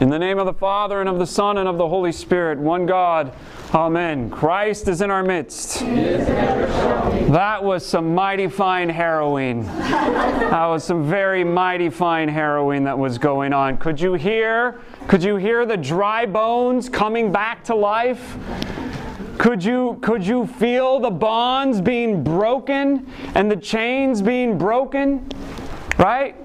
In the name of the Father, and of the Son, and of the Holy Spirit, one God. Amen. Christ is in our midst. That was some mighty fine harrowing. That was some very mighty fine harrowing that was going on. Could you hear? Could you hear the dry bones coming back to life? Could you, could you feel the bonds being broken and the chains being broken? Right?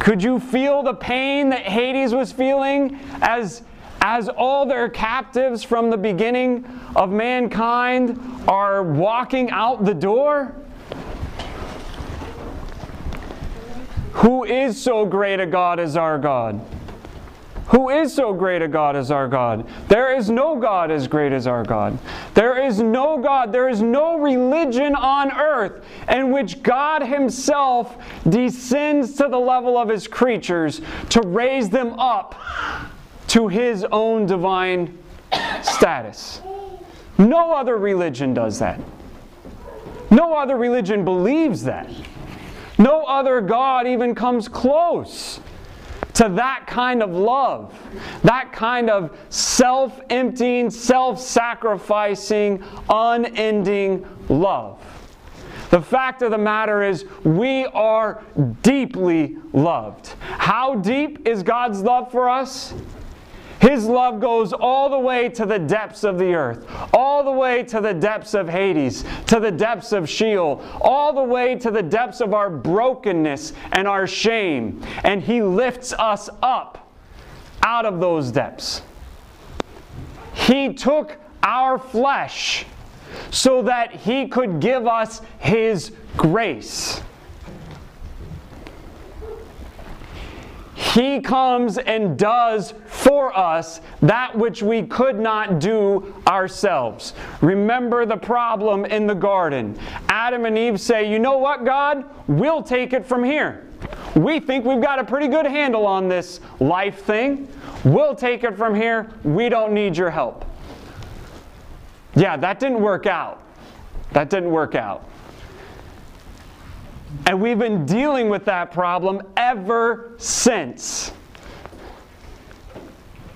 Could you feel the pain that Hades was feeling as, as all their captives from the beginning of mankind are walking out the door? Who is so great a God as our God? Who is so great a God as our God? There is no God as great as our God. There is no God, there is no religion on earth in which God Himself descends to the level of His creatures to raise them up to His own divine status. No other religion does that. No other religion believes that. No other God even comes close to that kind of love, that kind of self emptying, self sacrificing, unending love. The fact of the matter is, we are deeply loved. How deep is God's love for us? His love goes all the way to the depths of the earth, all the way to the depths of Hades, to the depths of Sheol, all the way to the depths of our brokenness and our shame. And He lifts us up out of those depths. He took our flesh so that He could give us His grace. He comes and does for us that which we could not do ourselves. Remember the problem in the garden. Adam and Eve say, You know what, God? We'll take it from here. We think we've got a pretty good handle on this life thing. We'll take it from here. We don't need your help. Yeah, that didn't work out. That didn't work out. And we've been dealing with that problem ever since.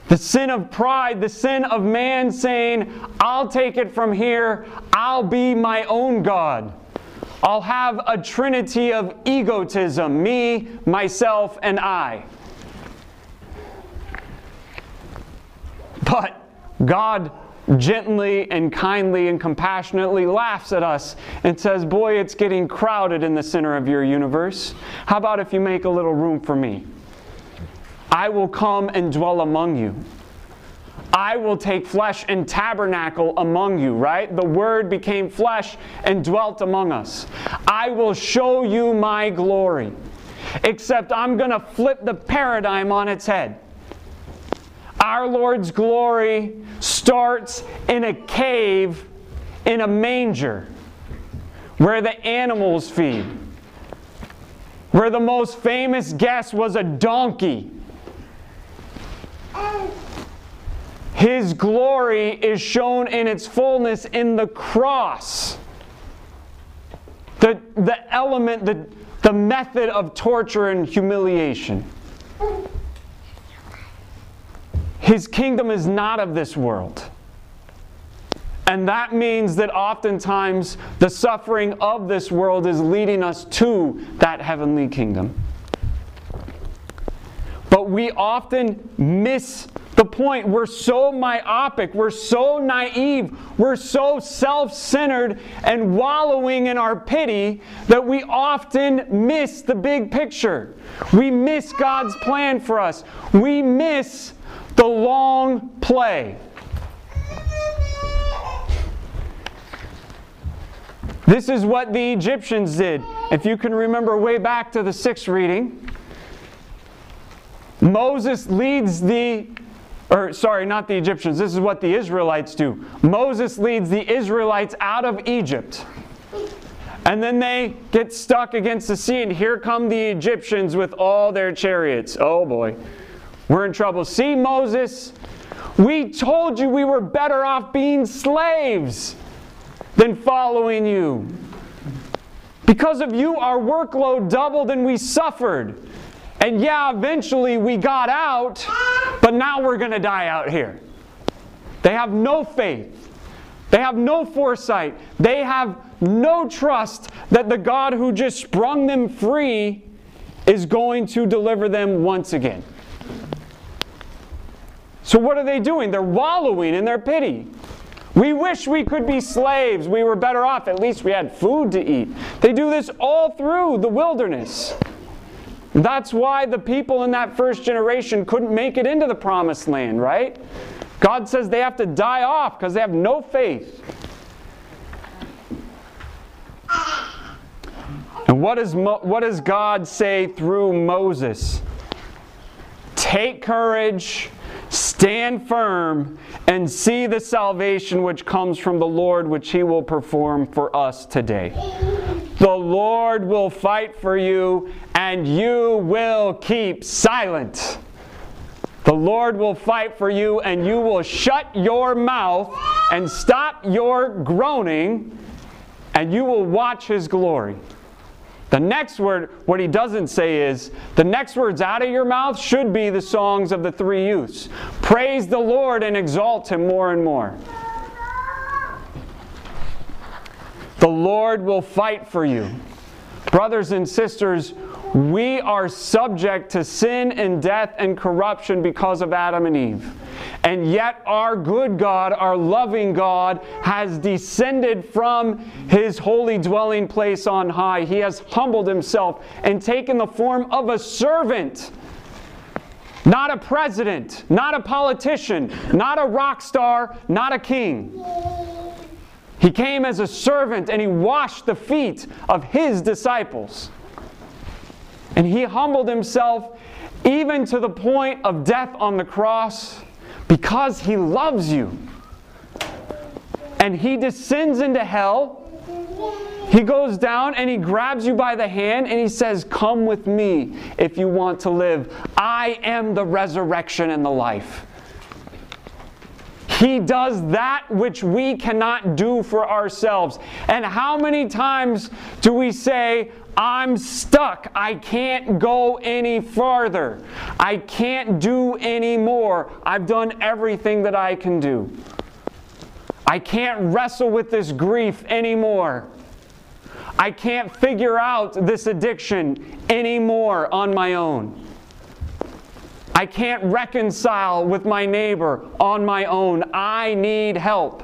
The sin of pride, the sin of man saying, I'll take it from here, I'll be my own God. I'll have a trinity of egotism me, myself, and I. But God gently and kindly and compassionately laughs at us and says, Boy, it's getting crowded in the center of your universe. How about if you make a little room for me? I will come and dwell among you. I will take flesh and tabernacle among you, right? The Word became flesh and dwelt among us. I will show you my glory. Except I'm going to flip the paradigm on its head. Our Lord's glory starts in a cave in a manger where the animals feed, where the most famous guest was a donkey. His glory is shown in its fullness in the cross. The, the element, the, the method of torture and humiliation. His kingdom is not of this world. And that means that oftentimes the suffering of this world is leading us to that heavenly kingdom. But we often miss the point. We're so myopic, we're so naive, we're so self centered and wallowing in our pity that we often miss the big picture. We miss God's plan for us. We miss the long play. This is what the Egyptians did. If you can remember way back to the sixth reading, Moses leads the, or sorry, not the Egyptians, this is what the Israelites do. Moses leads the Israelites out of Egypt. And then they get stuck against the sea, and here come the Egyptians with all their chariots. Oh boy. We're in trouble. See, Moses, we told you we were better off being slaves than following you. Because of you, our workload doubled and we suffered. And yeah, eventually we got out, but now we're going to die out here. They have no faith. They have no foresight. They have no trust that the God who just sprung them free is going to deliver them once again. So, what are they doing? They're wallowing in their pity. We wish we could be slaves. We were better off. At least we had food to eat. They do this all through the wilderness. That's why the people in that first generation couldn't make it into the promised land, right? God says they have to die off because they have no faith. And what does, Mo- what does God say through Moses? Take courage, stand firm, and see the salvation which comes from the Lord, which he will perform for us today. The Lord will fight for you, and you will keep silent. The Lord will fight for you, and you will shut your mouth and stop your groaning, and you will watch his glory. The next word, what he doesn't say is, the next words out of your mouth should be the songs of the three youths. Praise the Lord and exalt him more and more. The Lord will fight for you. Brothers and sisters, we are subject to sin and death and corruption because of Adam and Eve. And yet, our good God, our loving God, has descended from his holy dwelling place on high. He has humbled himself and taken the form of a servant. Not a president, not a politician, not a rock star, not a king. He came as a servant and he washed the feet of his disciples. And he humbled himself even to the point of death on the cross because he loves you. And he descends into hell. He goes down and he grabs you by the hand and he says, Come with me if you want to live. I am the resurrection and the life. He does that which we cannot do for ourselves. And how many times do we say, I'm stuck. I can't go any farther. I can't do any more. I've done everything that I can do. I can't wrestle with this grief anymore. I can't figure out this addiction anymore on my own. I can't reconcile with my neighbor on my own. I need help.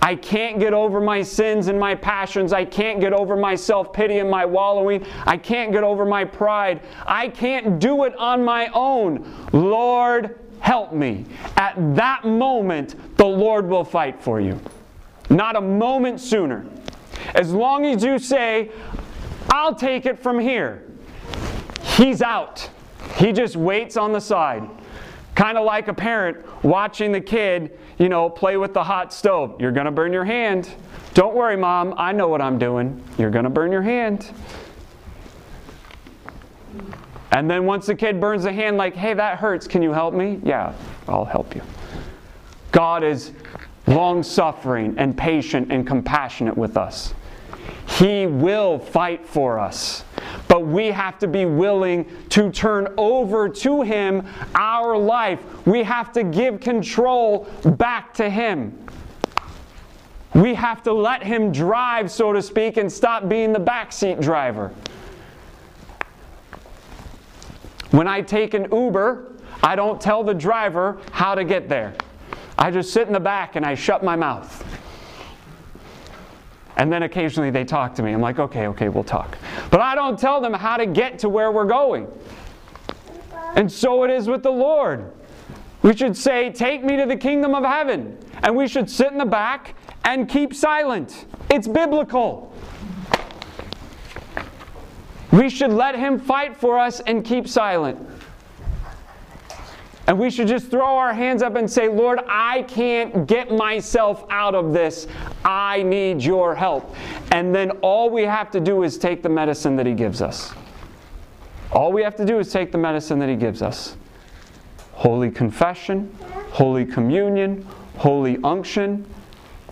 I can't get over my sins and my passions. I can't get over my self pity and my wallowing. I can't get over my pride. I can't do it on my own. Lord, help me. At that moment, the Lord will fight for you. Not a moment sooner. As long as you say, I'll take it from here, He's out. He just waits on the side. Kind of like a parent watching the kid, you know, play with the hot stove. You're going to burn your hand. Don't worry, mom. I know what I'm doing. You're going to burn your hand. And then once the kid burns the hand, like, hey, that hurts. Can you help me? Yeah, I'll help you. God is long suffering and patient and compassionate with us. He will fight for us. But we have to be willing to turn over to Him our life. We have to give control back to Him. We have to let Him drive, so to speak, and stop being the backseat driver. When I take an Uber, I don't tell the driver how to get there. I just sit in the back and I shut my mouth. And then occasionally they talk to me. I'm like, okay, okay, we'll talk. But I don't tell them how to get to where we're going. And so it is with the Lord. We should say, Take me to the kingdom of heaven. And we should sit in the back and keep silent. It's biblical. We should let Him fight for us and keep silent. And we should just throw our hands up and say, Lord, I can't get myself out of this. I need your help. And then all we have to do is take the medicine that He gives us. All we have to do is take the medicine that He gives us Holy confession, Holy communion, Holy unction,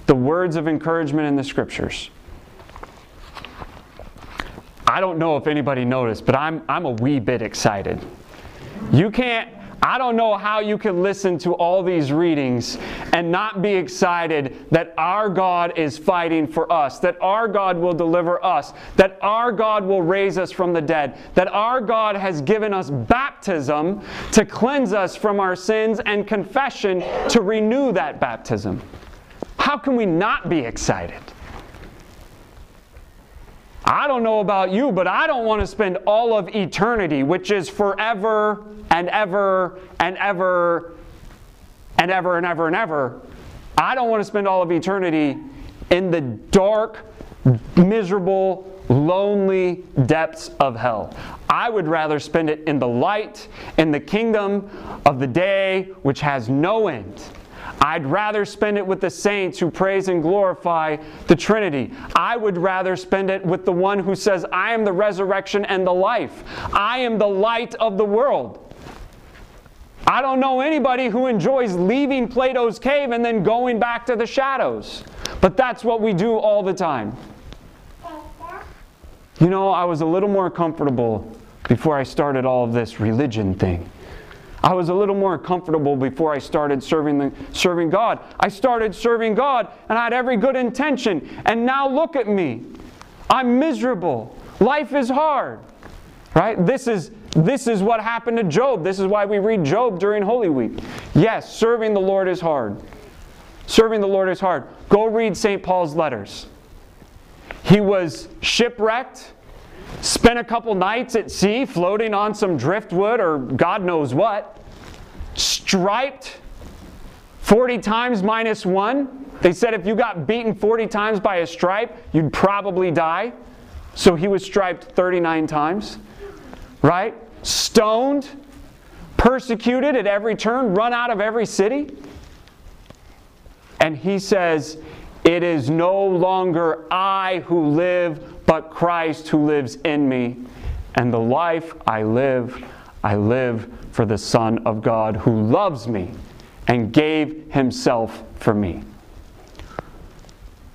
the words of encouragement in the Scriptures. I don't know if anybody noticed, but I'm, I'm a wee bit excited. You can't I don't know how you can listen to all these readings and not be excited that our God is fighting for us, that our God will deliver us, that our God will raise us from the dead, that our God has given us baptism to cleanse us from our sins and confession to renew that baptism. How can we not be excited? I don't know about you, but I don't want to spend all of eternity, which is forever and ever and ever and ever and ever and ever. I don't want to spend all of eternity in the dark, miserable, lonely depths of hell. I would rather spend it in the light, in the kingdom of the day, which has no end. I'd rather spend it with the saints who praise and glorify the Trinity. I would rather spend it with the one who says, I am the resurrection and the life. I am the light of the world. I don't know anybody who enjoys leaving Plato's cave and then going back to the shadows. But that's what we do all the time. You know, I was a little more comfortable before I started all of this religion thing. I was a little more comfortable before I started serving, the, serving God. I started serving God and I had every good intention. And now look at me. I'm miserable. Life is hard. Right? This is this is what happened to Job. This is why we read Job during Holy Week. Yes, serving the Lord is hard. Serving the Lord is hard. Go read St. Paul's letters. He was shipwrecked spent a couple nights at sea floating on some driftwood or God knows what, striped 40 times minus one. They said if you got beaten 40 times by a stripe, you'd probably die. So he was striped 39 times, right? Stoned, persecuted at every turn, run out of every city. And he says, It is no longer I who live, but Christ who lives in me. And the life I live, I live for the Son of God who loves me and gave himself for me.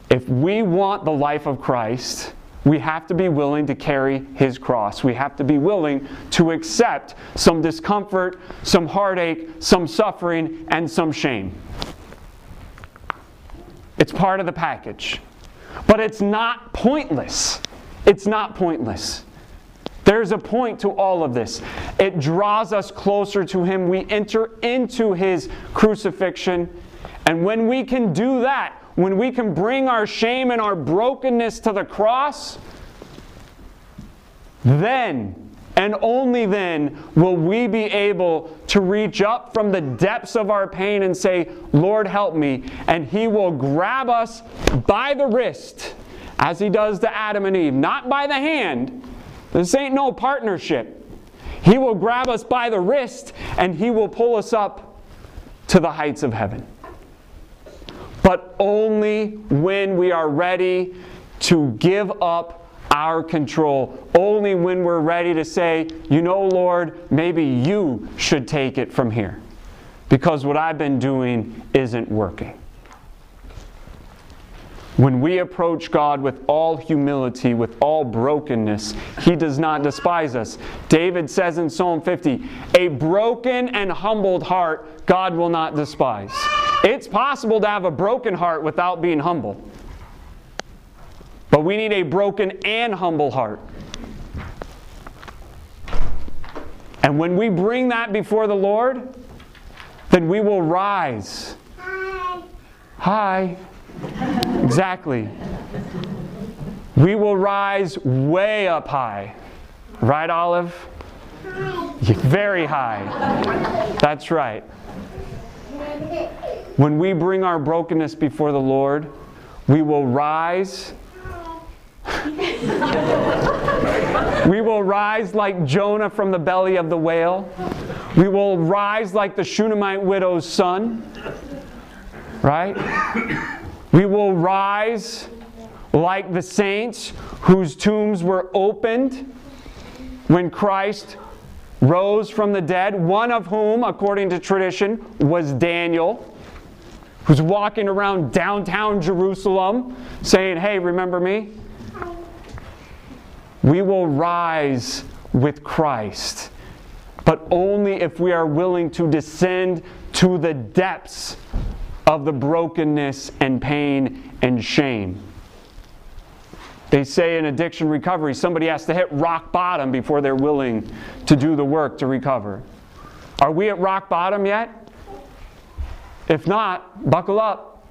If we want the life of Christ, we have to be willing to carry his cross. We have to be willing to accept some discomfort, some heartache, some suffering, and some shame. It's part of the package. But it's not pointless. It's not pointless. There's a point to all of this. It draws us closer to Him. We enter into His crucifixion. And when we can do that, when we can bring our shame and our brokenness to the cross, then and only then will we be able to reach up from the depths of our pain and say, Lord, help me. And He will grab us by the wrist, as He does to Adam and Eve, not by the hand. This ain't no partnership. He will grab us by the wrist and He will pull us up to the heights of heaven. But only when we are ready to give up our control only when we're ready to say, you know, Lord, maybe you should take it from here because what I've been doing isn't working. When we approach God with all humility, with all brokenness, He does not despise us. David says in Psalm 50, A broken and humbled heart God will not despise. It's possible to have a broken heart without being humble. But we need a broken and humble heart. And when we bring that before the Lord, then we will rise. Hi. Hi. Exactly. We will rise way up high. Right, Olive? Very high. That's right. When we bring our brokenness before the Lord, we will rise we will rise like Jonah from the belly of the whale. We will rise like the Shunammite widow's son. Right? We will rise like the saints whose tombs were opened when Christ rose from the dead, one of whom, according to tradition, was Daniel, who's walking around downtown Jerusalem saying, Hey, remember me? we will rise with Christ but only if we are willing to descend to the depths of the brokenness and pain and shame. They say in addiction recovery, somebody has to hit rock bottom before they're willing to do the work to recover. Are we at rock bottom yet? If not, buckle up.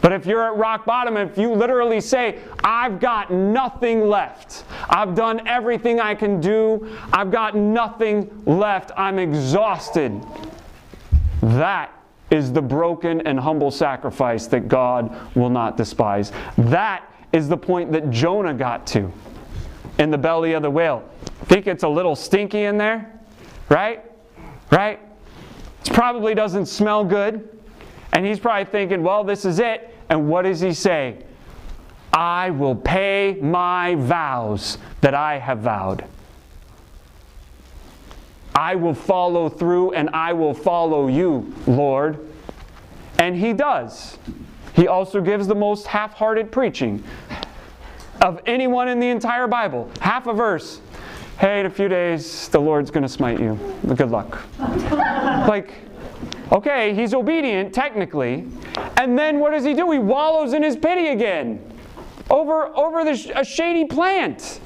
But if you're at rock bottom, if you literally say, I've got nothing left, I've done everything I can do, I've got nothing left, I'm exhausted, that is the broken and humble sacrifice that God will not despise. That is the point that Jonah got to in the belly of the whale. Think it's a little stinky in there? Right? Right? It probably doesn't smell good. And he's probably thinking, well, this is it. And what does he say? I will pay my vows that I have vowed. I will follow through and I will follow you, Lord. And he does. He also gives the most half hearted preaching of anyone in the entire Bible. Half a verse. Hey, in a few days, the Lord's going to smite you. Good luck. like, okay, he's obedient technically. And then what does he do? He wallows in his pity again over, over the, a shady plant.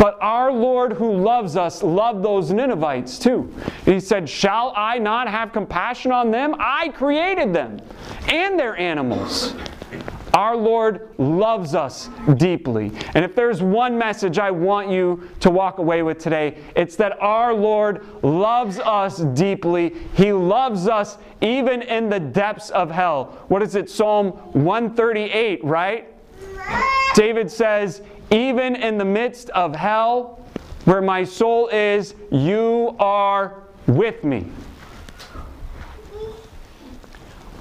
But our Lord who loves us loved those Ninevites too. And he said, Shall I not have compassion on them? I created them and their animals. Our Lord loves us deeply. And if there's one message I want you to walk away with today, it's that our Lord loves us deeply. He loves us even in the depths of hell. What is it? Psalm 138, right? David says, even in the midst of hell, where my soul is, you are with me.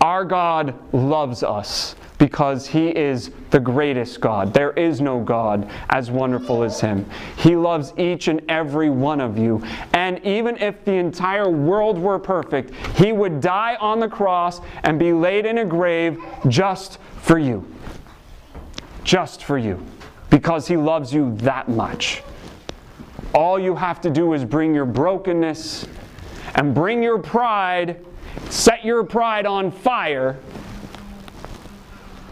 Our God loves us because He is the greatest God. There is no God as wonderful as Him. He loves each and every one of you. And even if the entire world were perfect, He would die on the cross and be laid in a grave just for you. Just for you because He loves you that much. All you have to do is bring your brokenness and bring your pride, set your pride on fire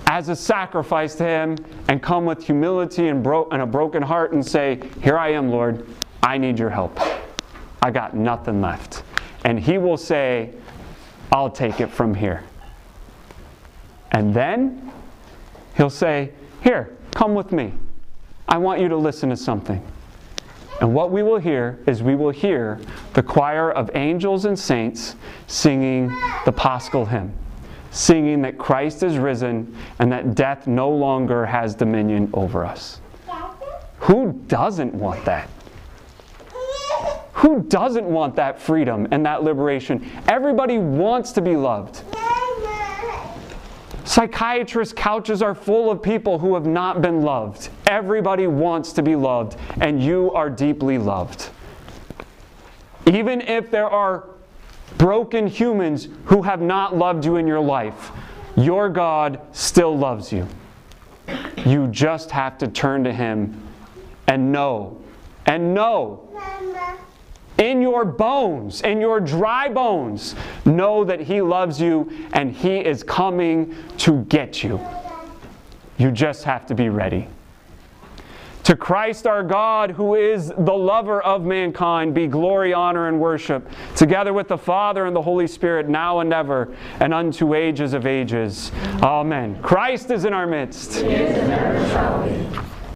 as a sacrifice to Him, and come with humility and, bro- and a broken heart and say, Here I am, Lord. I need your help. I got nothing left. And He will say, I'll take it from here. And then He'll say, Here, come with me. I want you to listen to something. And what we will hear is we will hear the choir of angels and saints singing the Paschal hymn, singing that Christ is risen and that death no longer has dominion over us. Who doesn't want that? Who doesn't want that freedom and that liberation? Everybody wants to be loved. Psychiatrist couches are full of people who have not been loved. Everybody wants to be loved, and you are deeply loved. Even if there are broken humans who have not loved you in your life, your God still loves you. You just have to turn to Him and know, and know in your bones, in your dry bones, know that He loves you and He is coming to get you. You just have to be ready. To Christ our God, who is the lover of mankind, be glory, honor, and worship, together with the Father and the Holy Spirit, now and ever, and unto ages of ages. Amen. Christ is in our midst.